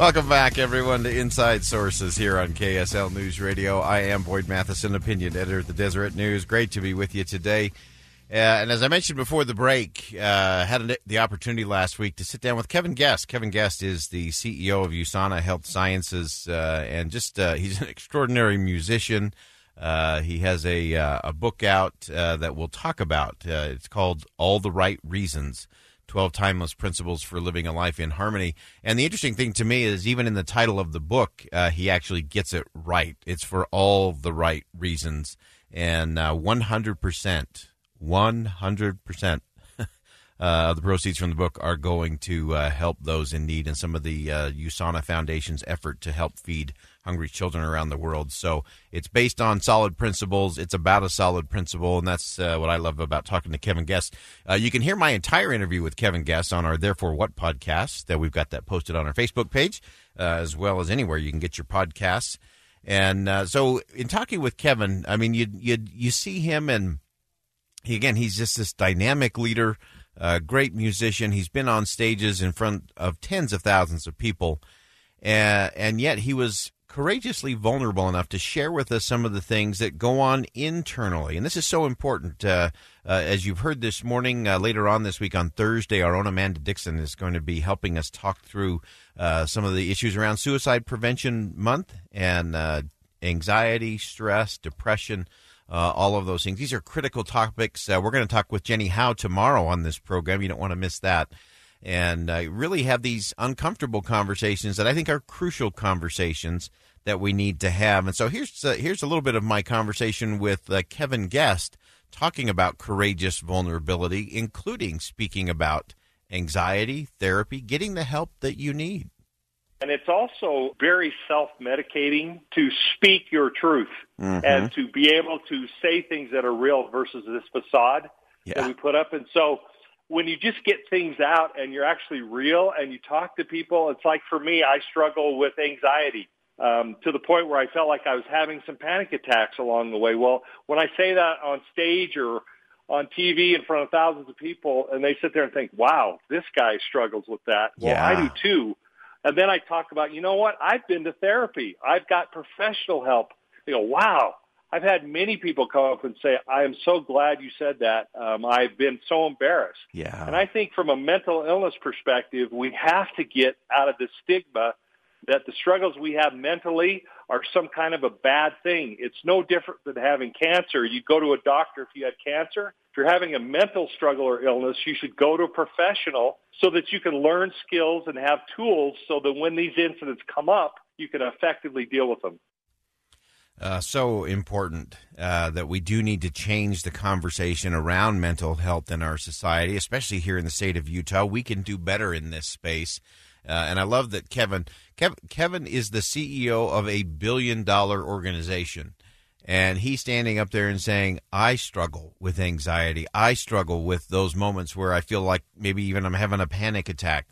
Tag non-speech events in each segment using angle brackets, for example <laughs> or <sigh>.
Welcome back, everyone, to Inside Sources here on KSL News Radio. I am Boyd Matheson, opinion editor at the Deseret News. Great to be with you today. Uh, and as I mentioned before the break, uh, had the opportunity last week to sit down with Kevin Guest. Kevin Guest is the CEO of USANA Health Sciences, uh, and just uh, he's an <laughs> extraordinary musician. Uh, he has a uh, a book out that we'll talk about. it's called All the Right Reasons 12 Timeless Principles for Living a Life in Harmony. And the interesting thing to me is, even in the title of the book, uh, he actually gets it right. It's for all the right reasons. And uh, 100%, 100% <laughs> uh, the proceeds from the book are going to uh, help those in need and some of the uh, USANA Foundation's effort to help feed hungry children around the world. So it's based on solid principles. It's about a solid principle, and that's uh, what I love about talking to Kevin Guest. Uh, you can hear my entire interview with Kevin Guest on our Therefore What podcast. That we've got that posted on our Facebook page, uh, as well as anywhere you can get your podcasts. And uh, so, in talking with Kevin, I mean, you you you see him, and he, again, he's just this dynamic leader, uh, great musician. He's been on stages in front of tens of thousands of people, and, and yet he was courageously vulnerable enough to share with us some of the things that go on internally. And this is so important. Uh, uh, as you've heard this morning, uh, later on this week on Thursday, our own Amanda Dixon is going to be helping us talk through uh, some of the issues around Suicide Prevention Month and uh, anxiety, stress, depression. Uh, all of those things. These are critical topics. we're going to talk with Jenny Howe tomorrow on this program. You don't want to miss that and uh, really have these uncomfortable conversations that I think are crucial conversations that we need to have. And so here's uh, here's a little bit of my conversation with uh, Kevin Guest talking about courageous vulnerability, including speaking about anxiety, therapy, getting the help that you need. And it's also very self-medicating to speak your truth mm-hmm. and to be able to say things that are real versus this facade yeah. that we put up. And so when you just get things out and you're actually real and you talk to people, it's like for me, I struggle with anxiety um, to the point where I felt like I was having some panic attacks along the way. Well, when I say that on stage or on TV in front of thousands of people, and they sit there and think, "Wow, this guy struggles with that." Well, yeah. I do too. And then I talk about, you know what? I've been to therapy. I've got professional help. They go, "Wow, I've had many people come up and say, I am so glad you said that. Um, I've been so embarrassed. Yeah. And I think from a mental illness perspective, we have to get out of the stigma that the struggles we have mentally are some kind of a bad thing. It's no different than having cancer. You go to a doctor if you had cancer. If you're having a mental struggle or illness, you should go to a professional so that you can learn skills and have tools so that when these incidents come up, you can effectively deal with them uh, so important uh, that we do need to change the conversation around mental health in our society, especially here in the state of Utah. We can do better in this space. Uh, and I love that Kevin, Kev, Kevin is the CEO of a billion dollar organization. And he's standing up there and saying, I struggle with anxiety. I struggle with those moments where I feel like maybe even I'm having a panic attack.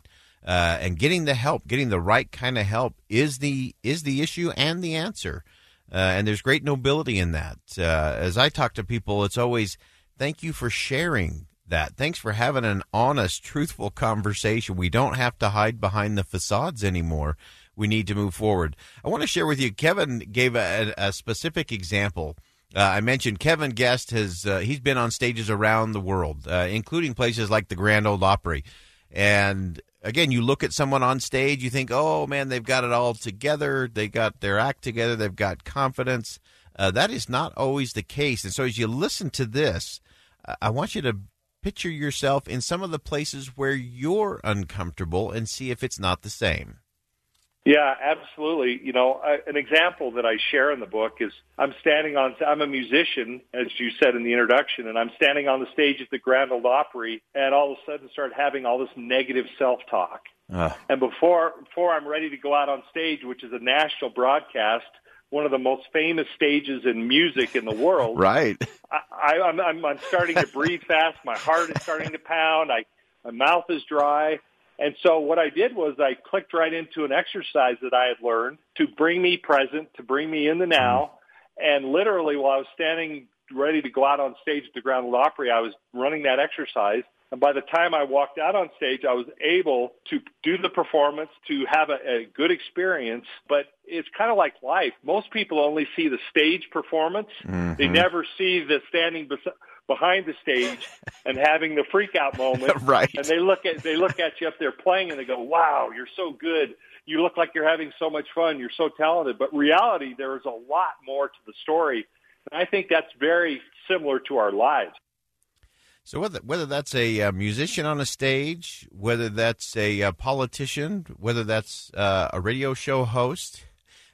Uh, and getting the help, getting the right kind of help is the is the issue and the answer. Uh, and there's great nobility in that. Uh, as I talk to people, it's always thank you for sharing that. Thanks for having an honest, truthful conversation. We don't have to hide behind the facades anymore. We need to move forward. I want to share with you. Kevin gave a, a specific example. Uh, I mentioned Kevin Guest has uh, he's been on stages around the world, uh, including places like the Grand Ole Opry. And again, you look at someone on stage, you think, oh man, they've got it all together. They got their act together. They've got confidence. Uh, that is not always the case. And so as you listen to this, I want you to picture yourself in some of the places where you're uncomfortable and see if it's not the same. Yeah, absolutely. You know, I, an example that I share in the book is I'm standing on, I'm a musician, as you said in the introduction, and I'm standing on the stage at the Grand Ole Opry, and all of a sudden start having all this negative self-talk. Uh. And before, before I'm ready to go out on stage, which is a national broadcast, one of the most famous stages in music in the world. <laughs> right. I, I, I'm, I'm, I'm starting to breathe fast. My heart is starting to pound. I, my mouth is dry. And so what I did was I clicked right into an exercise that I had learned to bring me present, to bring me in the now. And literally while I was standing ready to go out on stage at the Grand Ole Opry, I was running that exercise. And by the time I walked out on stage, I was able to do the performance, to have a, a good experience. But it's kind of like life. Most people only see the stage performance. Mm-hmm. They never see the standing beside behind the stage and having the freak out moment. <laughs> right. And they look at they look at you up there playing and they go, "Wow, you're so good. You look like you're having so much fun. You're so talented." But reality, there is a lot more to the story. And I think that's very similar to our lives. So whether whether that's a, uh, musician on a stage, whether that's a, uh, politician, whether that's uh, a radio show host,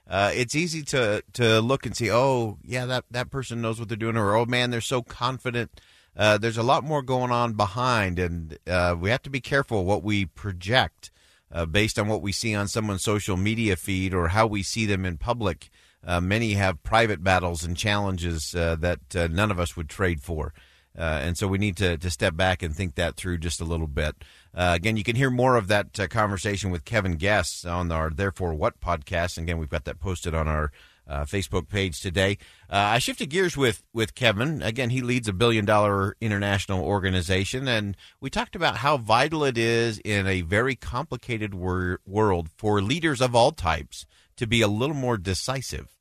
uh, it's easy to to look and see, oh yeah, that that person knows what they're doing, or oh man, they're so confident. Uh, there's a lot more going on behind, and uh, we have to be careful what we project uh, based on what we see on someone's social media feed or how we see them in public. Uh, many have private battles and challenges uh, that none of us would trade for. And so we need to, to step back and think that through just a little bit. Uh, again, you can hear more of that uh, conversation with Kevin Guest on our Therefore What podcast. And again, we've got that posted on our uh, Facebook page today. Uh, I shifted gears with, with Kevin. Again, he leads a billion dollar international organization. And we talked about how vital it is in a very complicated wor- world for leaders of all types to be a little more decisive.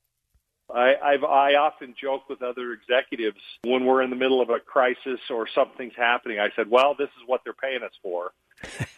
I, I've, I often joke with other executives when we're in the middle of a crisis or something's happening. I said, "Well, this is what they're paying us for,"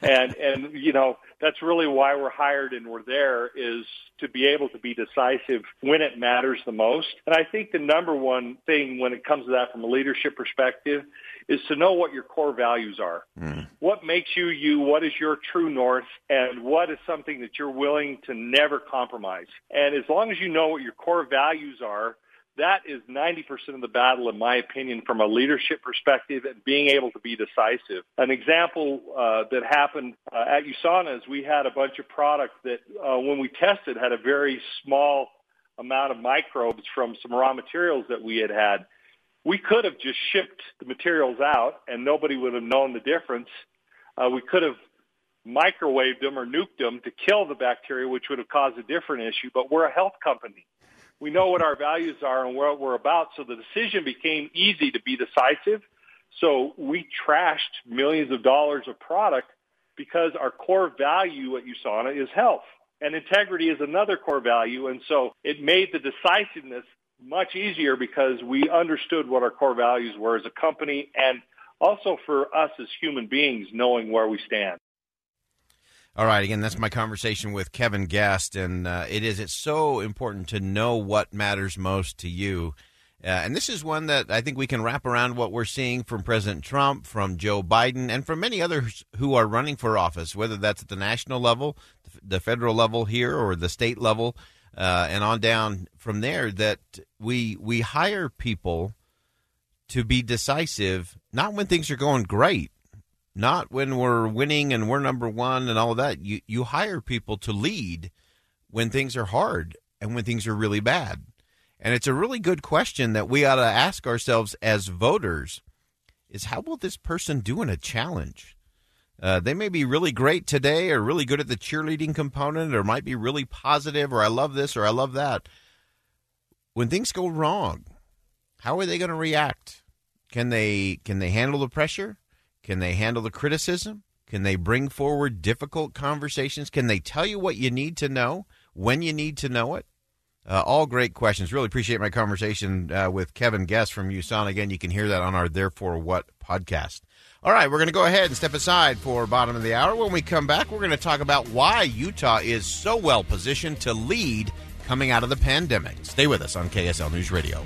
and and you know that's really why we're hired and we're there is to be able to be decisive when it matters the most. And I think the number one thing when it comes to that from a leadership perspective is to know what your core values are. Mm. What makes you you? What is your true north? And what is something that you're willing to never compromise? And as long as you know what your core values are, that is 90% of the battle, in my opinion, from a leadership perspective and being able to be decisive. An example uh, that happened uh, at USANA is we had a bunch of product that, uh, when we tested, had a very small amount of microbes from some raw materials that we had had we could have just shipped the materials out and nobody would have known the difference. Uh, we could have microwaved them or nuked them to kill the bacteria, which would have caused a different issue. But we're a health company. We know what our values are and what we're about. So the decision became easy to be decisive. So we trashed millions of dollars of product because our core value at USANA is health. And integrity is another core value. And so it made the decisiveness much easier because we understood what our core values were as a company and also for us as human beings knowing where we stand. All right, again, that's my conversation with Kevin Guest, and uh, it is it's so important to know what matters most to you. Uh, and this is one that I think we can wrap around what we're seeing from President Trump, from Joe Biden, and from many others who are running for office, whether that's at the national level, the federal level here, or the state level uh, and on down from there that we we hire people to be decisive not when things are going great not when we're winning and we're number one and all of that you you hire people to lead when things are hard and when things are really bad and it's a really good question that we ought to ask ourselves as voters is how will this person do in a challenge uh, they may be really great today or really good at the cheerleading component or might be really positive or I love this or I love that. When things go wrong, how are they going to react? Can they can they handle the pressure? Can they handle the criticism? Can they bring forward difficult conversations? Can they tell you what you need to know when you need to know it? Uh, all great questions. Really appreciate my conversation uh, with Kevin Guest from USANA. Again, you can hear that on our Therefore What podcast. All right, we're going to go ahead and step aside for bottom of the hour. When we come back, we're going to talk about why Utah is so well positioned to lead coming out of the pandemic. Stay with us on KSL News Radio.